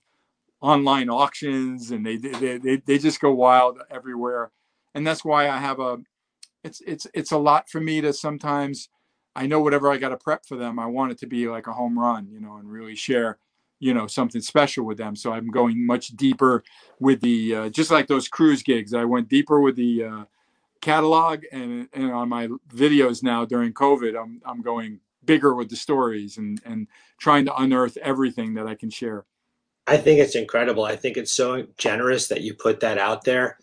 S2: online auctions, and they they they, they just go wild everywhere. And that's why I have a. It's it's it's a lot for me to sometimes. I know whatever I got to prep for them, I want it to be like a home run, you know, and really share you know something special with them. So i'm going much deeper with the uh, just like those cruise gigs. I went deeper with the uh, catalog and and on my videos now during covid i'm i'm going bigger with the stories and and trying to unearth everything that i can share.
S1: I think it's incredible. I think it's so generous that you put that out there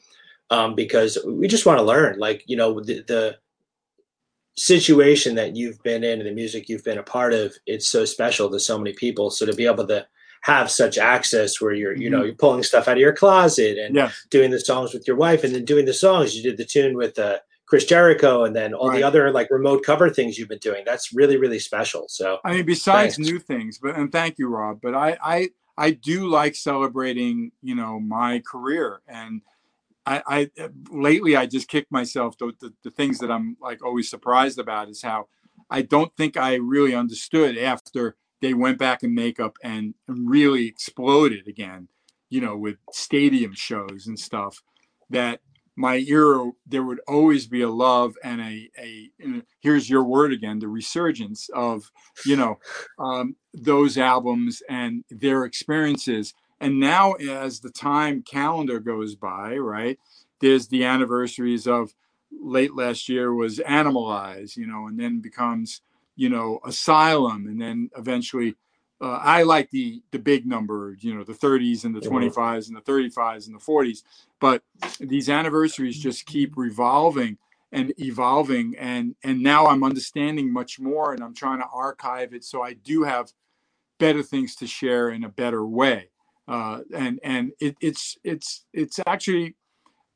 S1: um, because we just want to learn. Like you know the, the situation that you've been in and the music you've been a part of it's so special to so many people so to be able to have such access where you're you know mm-hmm. you're pulling stuff out of your closet and yeah. doing the songs with your wife and then doing the songs you did the tune with uh, chris jericho and then all right. the other like remote cover things you've been doing that's really really special so
S2: i mean besides thanks. new things but and thank you rob but i i i do like celebrating you know my career and I, I lately I just kicked myself. The, the, the things that I'm like always surprised about is how I don't think I really understood after they went back in makeup and really exploded again. You know, with stadium shows and stuff. That my era there would always be a love and a a here's your word again the resurgence of you know um, those albums and their experiences and now, as the time calendar goes by, right, there's the anniversaries of late last year was Animalize, you know, and then becomes, you know, Asylum, and then eventually, uh, I like the the big number, you know, the 30s and the 25s and the 35s and the 40s, but these anniversaries just keep revolving and evolving, and and now I'm understanding much more, and I'm trying to archive it so I do have better things to share in a better way uh, and and it, it's it's it's actually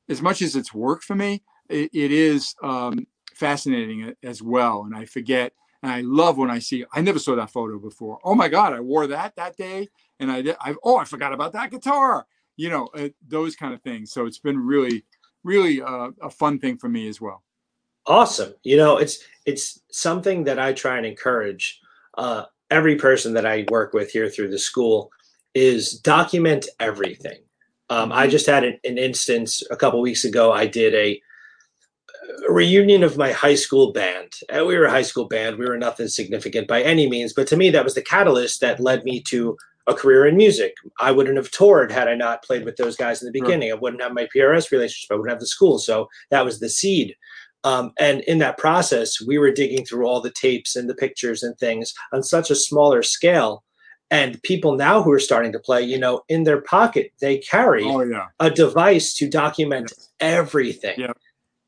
S2: as much as it's work for me, it, it is um, fascinating as well. And I forget, and I love when I see. I never saw that photo before. Oh my God, I wore that that day, and I did. I oh I forgot about that guitar. You know uh, those kind of things. So it's been really really uh, a fun thing for me as well.
S1: Awesome. You know it's it's something that I try and encourage. Uh, every person that I work with here through the school is document everything. Um, I mm-hmm. just had an, an, instance a couple weeks ago. I did a, a, reunion of my high school band. And we were a high school band. We were nothing significant by any means, but to me, that was the catalyst that led me to a career in music. I wouldn't have toured had I not played with those guys in the beginning. I wouldn't have my PRS relationship. I wouldn't have the school. So that was the seed. Um, and in that process, we were digging through all the tapes and the pictures and things on such a smaller scale and people now who are starting to play you know in their pocket they carry
S2: oh, yeah.
S1: a device to document everything.
S2: Yeah.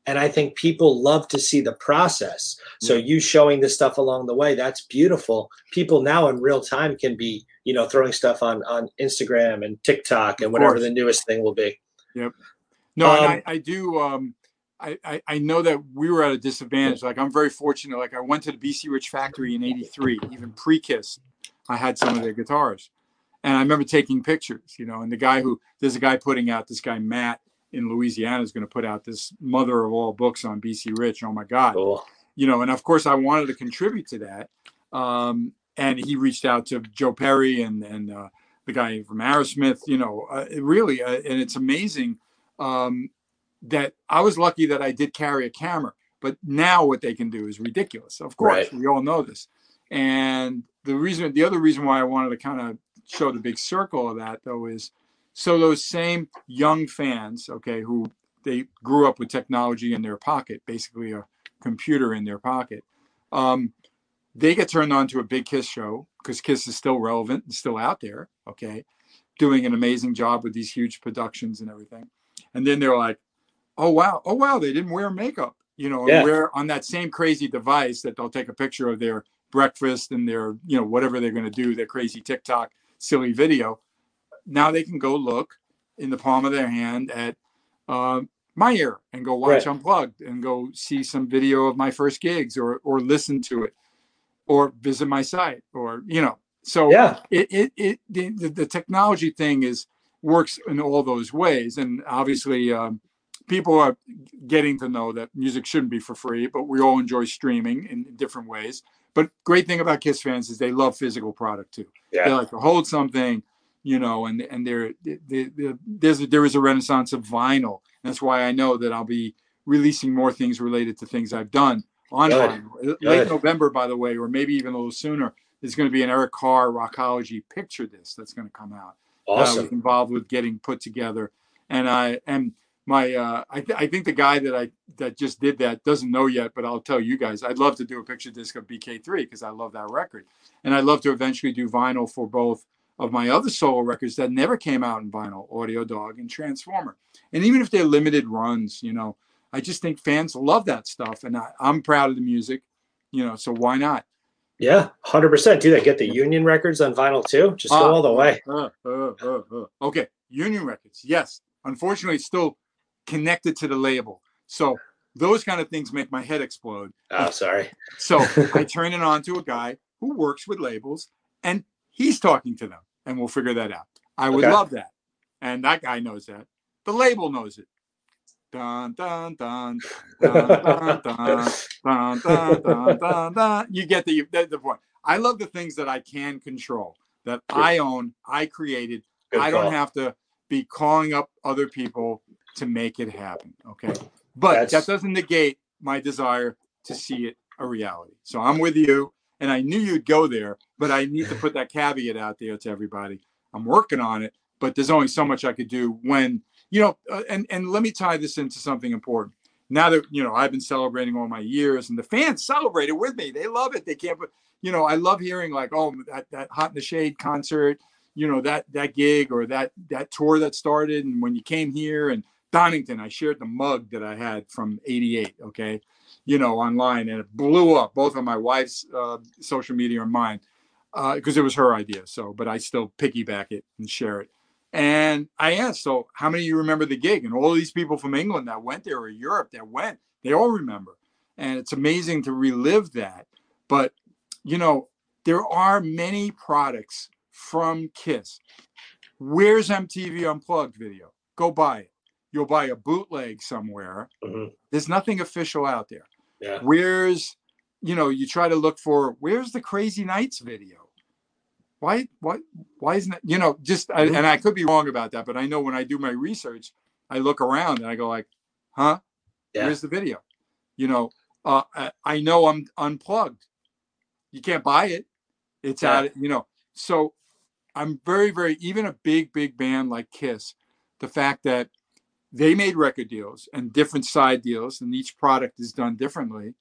S1: and i think people love to see the process. So you showing this stuff along the way that's beautiful. People now in real time can be you know throwing stuff on on instagram and tiktok and whatever the newest thing will be.
S2: Yep. No um, I, I do um I, I, know that we were at a disadvantage. Like I'm very fortunate. Like I went to the BC Rich factory in '83, even pre-Kiss, I had some of their guitars. And I remember taking pictures, you know, and the guy who there's a guy putting out this guy Matt in Louisiana is going to put out this mother of all books on BC Rich. Oh my God.
S1: Cool.
S2: You know, and of course I wanted to contribute to that. Um, and he reached out to Joe Perry and, and uh, the guy from Aerosmith, you know, uh, really, uh, and it's amazing um, that I was lucky that I did carry a camera, but now what they can do is ridiculous. Of course, right. we all know this. And the reason, the other reason why I wanted to kind of show the big circle of that though is so those same young fans, okay, who they grew up with technology in their pocket, basically a computer in their pocket, um, they get turned on to a big Kiss show because Kiss is still relevant and still out there, okay, doing an amazing job with these huge productions and everything. And then they're like, oh wow, oh wow, they didn't wear makeup, you know, yeah. wear on that same crazy device that they'll take a picture of their breakfast and their, you know, whatever they're going to do, their crazy TikTok silly video. Now they can go look in the palm of their hand at uh, my ear and go watch right. Unplugged and go see some video of my first gigs or or listen to it or visit my site or you know. So
S1: yeah,
S2: it it, it the, the technology thing is works in all those ways, and obviously. Um, people are getting to know that music shouldn't be for free, but we all enjoy streaming in different ways. But great thing about Kiss fans is they love physical product too. Yeah. They like to hold something, you know, and and there there's a, there is a renaissance of vinyl. That's why I know that I'll be releasing more things related to things I've done on Good. vinyl. Good. Late November, by the way, or maybe even a little sooner. There's going to be an Eric Carr Rockology picture disc that's going to come out.
S1: Uh, awesome. I
S2: was involved with getting put together, and I am my uh, I, th- I think the guy that I that just did that doesn't know yet, but I'll tell you guys. I'd love to do a picture disc of BK3 because I love that record, and I'd love to eventually do vinyl for both of my other solo records that never came out in vinyl, Audiodog and Transformer. And even if they're limited runs, you know, I just think fans love that stuff, and I, I'm proud of the music, you know. So why not?
S1: Yeah, hundred percent. Do that. Get the Union records on vinyl too. Just go uh, all the way.
S2: Uh, uh, okay, Union records. Yes. Unfortunately, still connected to the label. So those kind of things make my head explode.
S1: Oh, sorry.
S2: so I (laughs) turn it on to a guy who works with labels and he's talking to them and we'll figure that out. I would okay. love that. And that guy knows that. The label knows it. Dun, dun, dun, dun, dun, dun, dun, dun, dun, dun. You get the, the, the point. I love the things that I can control, that I own, I created. Good I don't have to be calling up other people to make it happen. Okay. But That's... that doesn't negate my desire to see it a reality. So I'm with you. And I knew you'd go there, but I need to put that caveat out there to everybody. I'm working on it, but there's only so much I could do when, you know, uh, and, and let me tie this into something important. Now that, you know, I've been celebrating all my years and the fans celebrated with me. They love it. They can't, but, you know, I love hearing like, oh, that, that Hot in the Shade concert, you know, that, that gig or that, that tour that started. And when you came here and Donington, I shared the mug that I had from 88, okay, you know, online, and it blew up both on my wife's uh, social media and mine because uh, it was her idea. So, but I still piggyback it and share it. And I asked, so how many of you remember the gig? And all these people from England that went there or Europe that went, they all remember. And it's amazing to relive that. But, you know, there are many products from Kiss. Where's MTV Unplugged video? Go buy it you'll buy a bootleg somewhere. Mm-hmm. There's nothing official out there.
S1: Yeah.
S2: Where's, you know, you try to look for where's the Crazy Nights video? Why, why, why isn't it, you know, just, mm-hmm. I, and I could be wrong about that, but I know when I do my research, I look around and I go like, huh? Yeah. Where's the video? You know, uh, I know I'm unplugged. You can't buy it. It's yeah. out, you know. So I'm very, very, even a big, big band like Kiss, the fact that they made record deals and different side deals, and each product is done differently.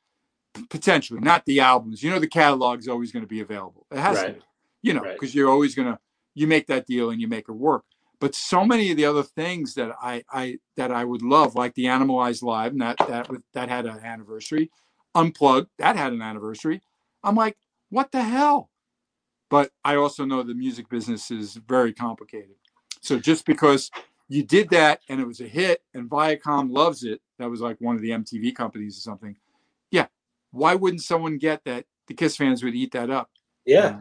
S2: Potentially, not the albums. You know, the catalog is always going to be available. It has right. to, be, you know, because right. you're always going to you make that deal and you make it work. But so many of the other things that I I that I would love, like the Animalized Live, and that that that had an anniversary, Unplugged, that had an anniversary. I'm like, what the hell? But I also know the music business is very complicated. So just because you did that and it was a hit and Viacom loves it. That was like one of the MTV companies or something. Yeah. Why wouldn't someone get that? The Kiss fans would eat that up.
S1: Yeah.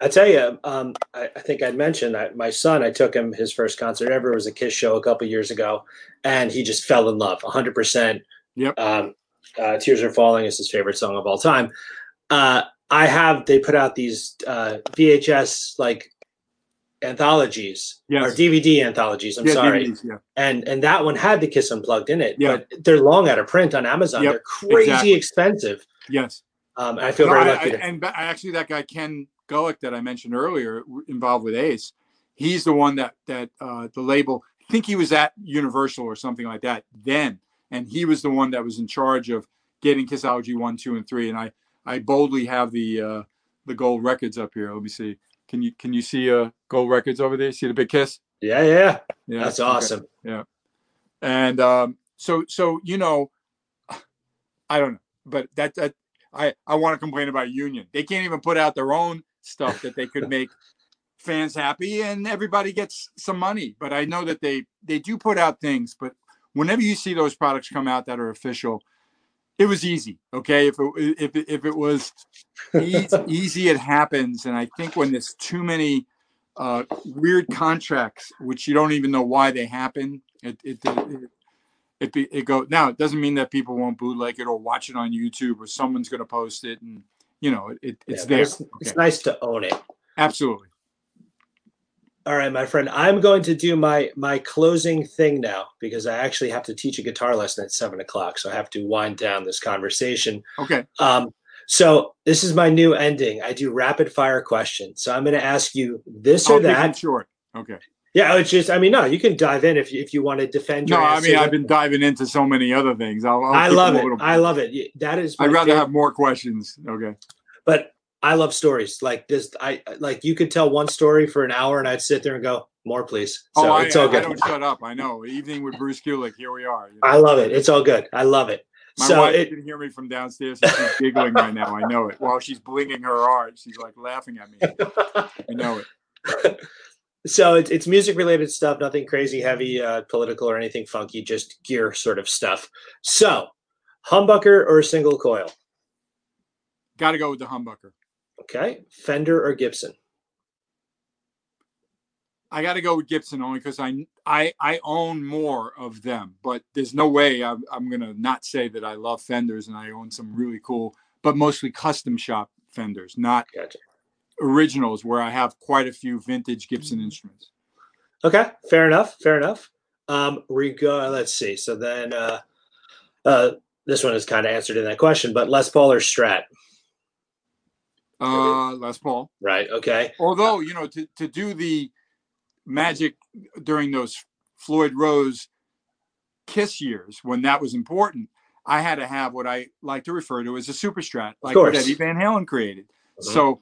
S1: I tell you, um, I, I, think I mentioned that my son, I took him his first concert ever was a Kiss show a couple years ago, and he just fell in love 100%.
S2: Yep.
S1: Um, uh, Tears Are Falling is his favorite song of all time. Uh, I have, they put out these uh, VHS like anthologies yes. or DVD anthologies. I'm yeah, sorry. DVDs, yeah. And and that one had the Kiss Unplugged in it. Yeah. But they're long out of print on Amazon. Yep. They're crazy exactly. expensive.
S2: Yes.
S1: Um, I feel no, very lucky.
S2: I, to- and actually, that guy Ken Gulick that I mentioned earlier, involved with Ace, he's the one that that uh, the label. I think he was at Universal or something like that then, and he was the one that was in charge of getting Kissology one, two, and three. And I I boldly have the uh, the gold records up here. Let me see. Can you can you see uh gold records over there? See the big kiss?
S1: Yeah, yeah. Yeah. That's awesome. Okay.
S2: Yeah. And um so so you know I don't know, but that that I I want to complain about Union. They can't even put out their own stuff that they could make (laughs) fans happy and everybody gets some money. But I know that they they do put out things, but whenever you see those products come out that are official, it was easy. Okay, if it if it, if it was easy, (laughs) easy, it happens. And I think when there's too many uh, weird contracts, which you don't even know why they happen, it it it, it, it, it go now. It doesn't mean that people won't bootleg it or watch it on YouTube or someone's going to post it, and you know it, it's yeah, there.
S1: It's, okay. it's nice to own it.
S2: Absolutely.
S1: All right, my friend. I'm going to do my my closing thing now because I actually have to teach a guitar lesson at seven o'clock, so I have to wind down this conversation.
S2: Okay.
S1: Um, so this is my new ending. I do rapid fire questions. So I'm going to ask you this or
S2: I'll
S1: that.
S2: Short. Okay.
S1: Yeah, it's just. I mean, no, you can dive in if you, if you want to defend your.
S2: No, I mean, I've been diving into so many other things. I'll, I'll
S1: i love it. I love it. That is.
S2: I'd rather favorite. have more questions. Okay.
S1: But I love stories like this. I like you could tell one story for an hour, and I'd sit there and go, "More, please."
S2: So oh, I, it's all good. I don't shut up. I know. Evening with Bruce Kulick. Here we are.
S1: You know? I love it. It's all good. I love it.
S2: My
S1: so
S2: wife it, can hear me from downstairs. And she's giggling right now. I know it. While she's blinging her art, she's like laughing at me. (laughs) I know it.
S1: So it's, it's music related stuff, nothing crazy, heavy, uh, political, or anything funky. Just gear sort of stuff. So, humbucker or single coil?
S2: Got to go with the humbucker.
S1: Okay. Fender or Gibson?
S2: I got to go with Gibson only because I, I I own more of them, but there's no way I'm, I'm gonna not say that I love Fenders and I own some really cool, but mostly custom shop Fenders, not gotcha. originals where I have quite a few vintage Gibson instruments.
S1: Okay, fair enough, fair enough. Um, go. let's see. So then, uh, uh, this one is kind of answered in that question, but Les Paul or Strat?
S2: Uh, Les Paul.
S1: Right. Okay.
S2: Although you know to to do the magic during those Floyd Rose Kiss years when that was important, I had to have what I like to refer to as a super strat, like what Eddie Van Halen created. Mm-hmm. So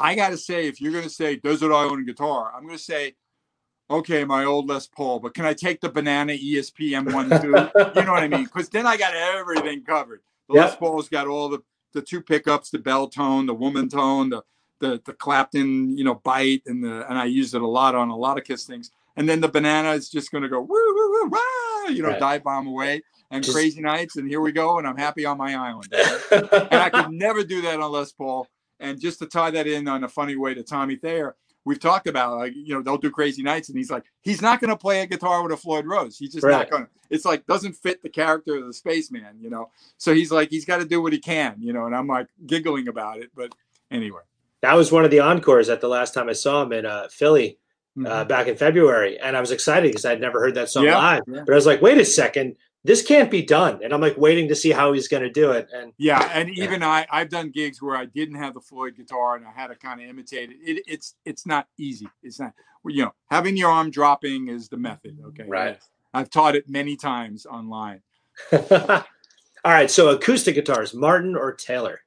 S2: I got to say, if you're going to say, does it I own a guitar? I'm going to say, okay, my old Les Paul, but can I take the banana ESP M1 too? (laughs) you know what I mean? Because then I got everything covered. The yep. Les Paul's got all the the two pickups, the bell tone, the woman tone, the the the Clapton, you know, bite, and the and I used it a lot on a lot of Kiss things. And then the banana is just going to go woo woo woo you know, right. dive bomb away and just... crazy nights, and here we go, and I'm happy on my island. (laughs) and I could never do that on Les Paul. And just to tie that in on a funny way to Tommy Thayer, we've talked about like you know they'll do crazy nights, and he's like he's not going to play a guitar with a Floyd Rose. He's just right. not going to. It's like doesn't fit the character of the spaceman, you know. So he's like he's got to do what he can, you know. And I'm like giggling about it, but anyway
S1: that was one of the encores at the last time I saw him in uh, Philly uh, mm-hmm. back in February, and I was excited because I'd never heard that song yeah, live. Yeah. But I was like, wait a second, this can't be done, and I'm like waiting to see how he's going to do it. And
S2: yeah, and yeah. even I, I've done gigs where I didn't have the Floyd guitar and I had to kind of imitate it. it. It's it's not easy. It's not you know having your arm dropping is the method. Okay,
S1: right.
S2: I've taught it many times online. (laughs)
S1: All right, so acoustic guitars, Martin or Taylor?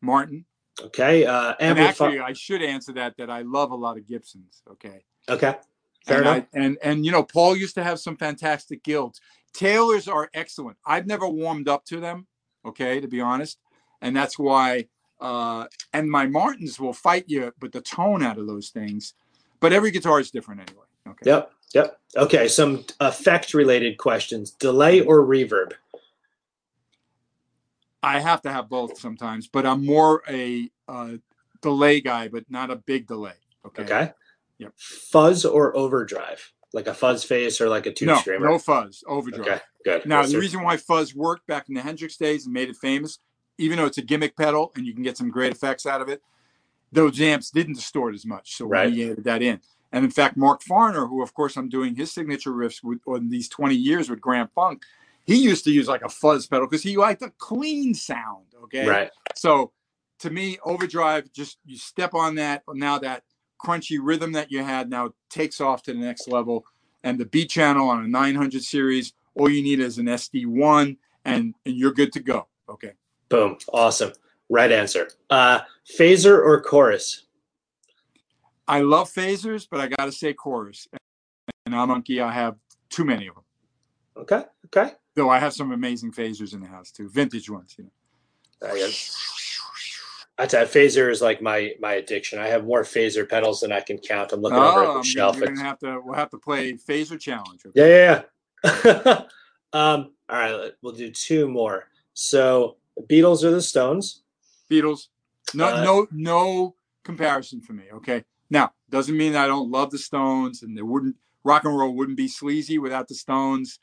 S2: Martin.
S1: Okay. Uh,
S2: and actually, I should answer that. That I love a lot of Gibsons. Okay.
S1: Okay. Fair
S2: and
S1: enough.
S2: I, and and you know, Paul used to have some fantastic guilds. Taylors are excellent. I've never warmed up to them. Okay, to be honest, and that's why. Uh, and my Martins will fight you, but the tone out of those things. But every guitar is different anyway. Okay.
S1: Yep. Yep. Okay. Some effect related questions: delay or reverb?
S2: I have to have both sometimes, but I'm more a uh, delay guy, but not a big delay. Okay.
S1: Okay.
S2: Yep.
S1: Fuzz or overdrive, like a fuzz face or like a tube
S2: no,
S1: screamer.
S2: No fuzz, overdrive.
S1: Okay, good.
S2: Now yes, the sir. reason why fuzz worked back in the Hendrix days and made it famous, even though it's a gimmick pedal and you can get some great effects out of it, those amps didn't distort as much. So right. we added that in. And in fact, Mark Farner, who of course I'm doing his signature riffs with on these 20 years with Grand Funk, he used to use like a fuzz pedal because he liked a clean sound. Okay.
S1: Right.
S2: So to me, overdrive, just you step on that. Now that crunchy rhythm that you had now takes off to the next level. And the B channel on a 900 series, all you need is an SD1 and, and you're good to go. Okay.
S1: Boom. Awesome. Right answer. Uh, phaser or chorus?
S2: I love phasers, but I got to say chorus. And I'm monkey. I have too many of them.
S1: Okay. Okay.
S2: Though I have some amazing phasers in the house too, vintage ones. You know.
S1: I That's a phaser is like my my addiction. I have more phaser pedals than I can count. I'm looking oh, over at the I mean, shelf.
S2: We're gonna have to we'll have to play phaser challenge.
S1: Okay? Yeah, yeah, (laughs) um, all right, we'll do two more. So Beatles or the Stones?
S2: Beatles. No,
S1: Uh,
S2: no, no comparison for me. Okay. Now, doesn't mean I don't love the Stones, and they wouldn't rock and roll wouldn't be sleazy without the Stones,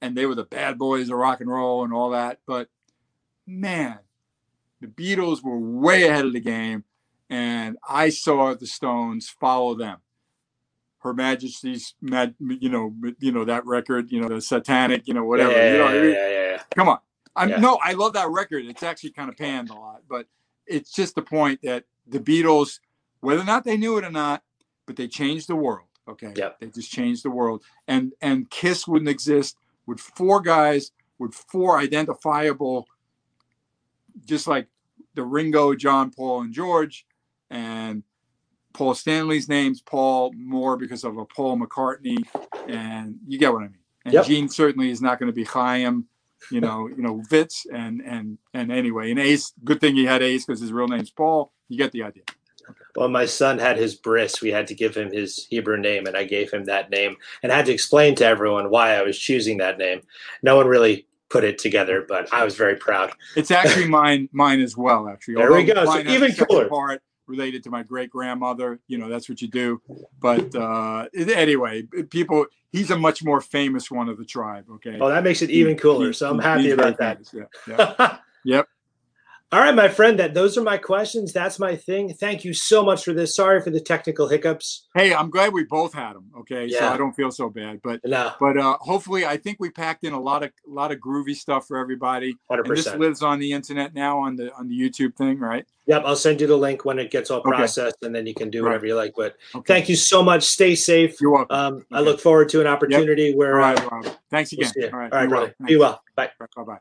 S2: and they were the bad boys of rock and roll and all that. But man, the Beatles were way ahead of the game, and I saw the Stones follow them. Her Majesty's, Mad- you know, you know that record, you know, the Satanic, you know, whatever.
S1: Yeah,
S2: you know,
S1: yeah, yeah, yeah, yeah.
S2: come on. I'm
S1: Yeah.
S2: no, I love that record. It's actually kind of panned a lot, but it's just the point that the Beatles, whether or not they knew it or not, but they changed the world. Okay.
S1: Yep.
S2: They just changed the world. And and Kiss wouldn't exist with four guys with four identifiable, just like the Ringo, John, Paul, and George, and Paul Stanley's name's Paul more because of a Paul McCartney, and you get what I mean. And
S1: Yep.
S2: Gene certainly is not going to be Chaim, you know, you know, Vitz, and and and anyway, and Ace. Good thing he had Ace because his real name's Paul. You get the idea.
S1: Well, my son had his bris. We had to give him his Hebrew name, and I gave him that name and had to explain to everyone why I was choosing that name. No one really put it together, but I was very proud.
S2: It's actually mine, mine as well. Actually,
S1: There we go. So
S2: mine has a
S1: even cooler.
S2: Part related to my great grandmother. You know, that's what you do. But uh, anyway, people. He's a much more famous one of the tribe. Okay.
S1: Oh, that makes it even cooler. So I'm happy about that.
S2: famous, Yeah. yeah. (laughs) Yep.
S1: All right, my friend. That those are my questions. That's my thing. Thank you so much for this. Sorry for the technical hiccups.
S2: Hey, I'm glad we both had them. Okay,
S1: yeah.
S2: so I don't feel so bad. But
S1: No,
S2: but uh, hopefully, I think we packed in a lot of a lot of groovy stuff for everybody.
S1: 100%.
S2: And this lives on the internet now on the on the YouTube thing, right?
S1: Yep, I'll send you the link when it gets all
S2: Okay.
S1: processed, and then you can do
S2: Right.
S1: whatever you like. But
S2: Okay.
S1: thank you so much. Stay safe.
S2: You're welcome.
S1: Um, I look forward to an opportunity
S2: All
S1: where
S2: right,
S1: uh,
S2: Rob. Thanks
S1: we'll
S2: again. All right,
S1: all right
S2: well.
S1: brother. Be well. Bye.
S2: Bye bye.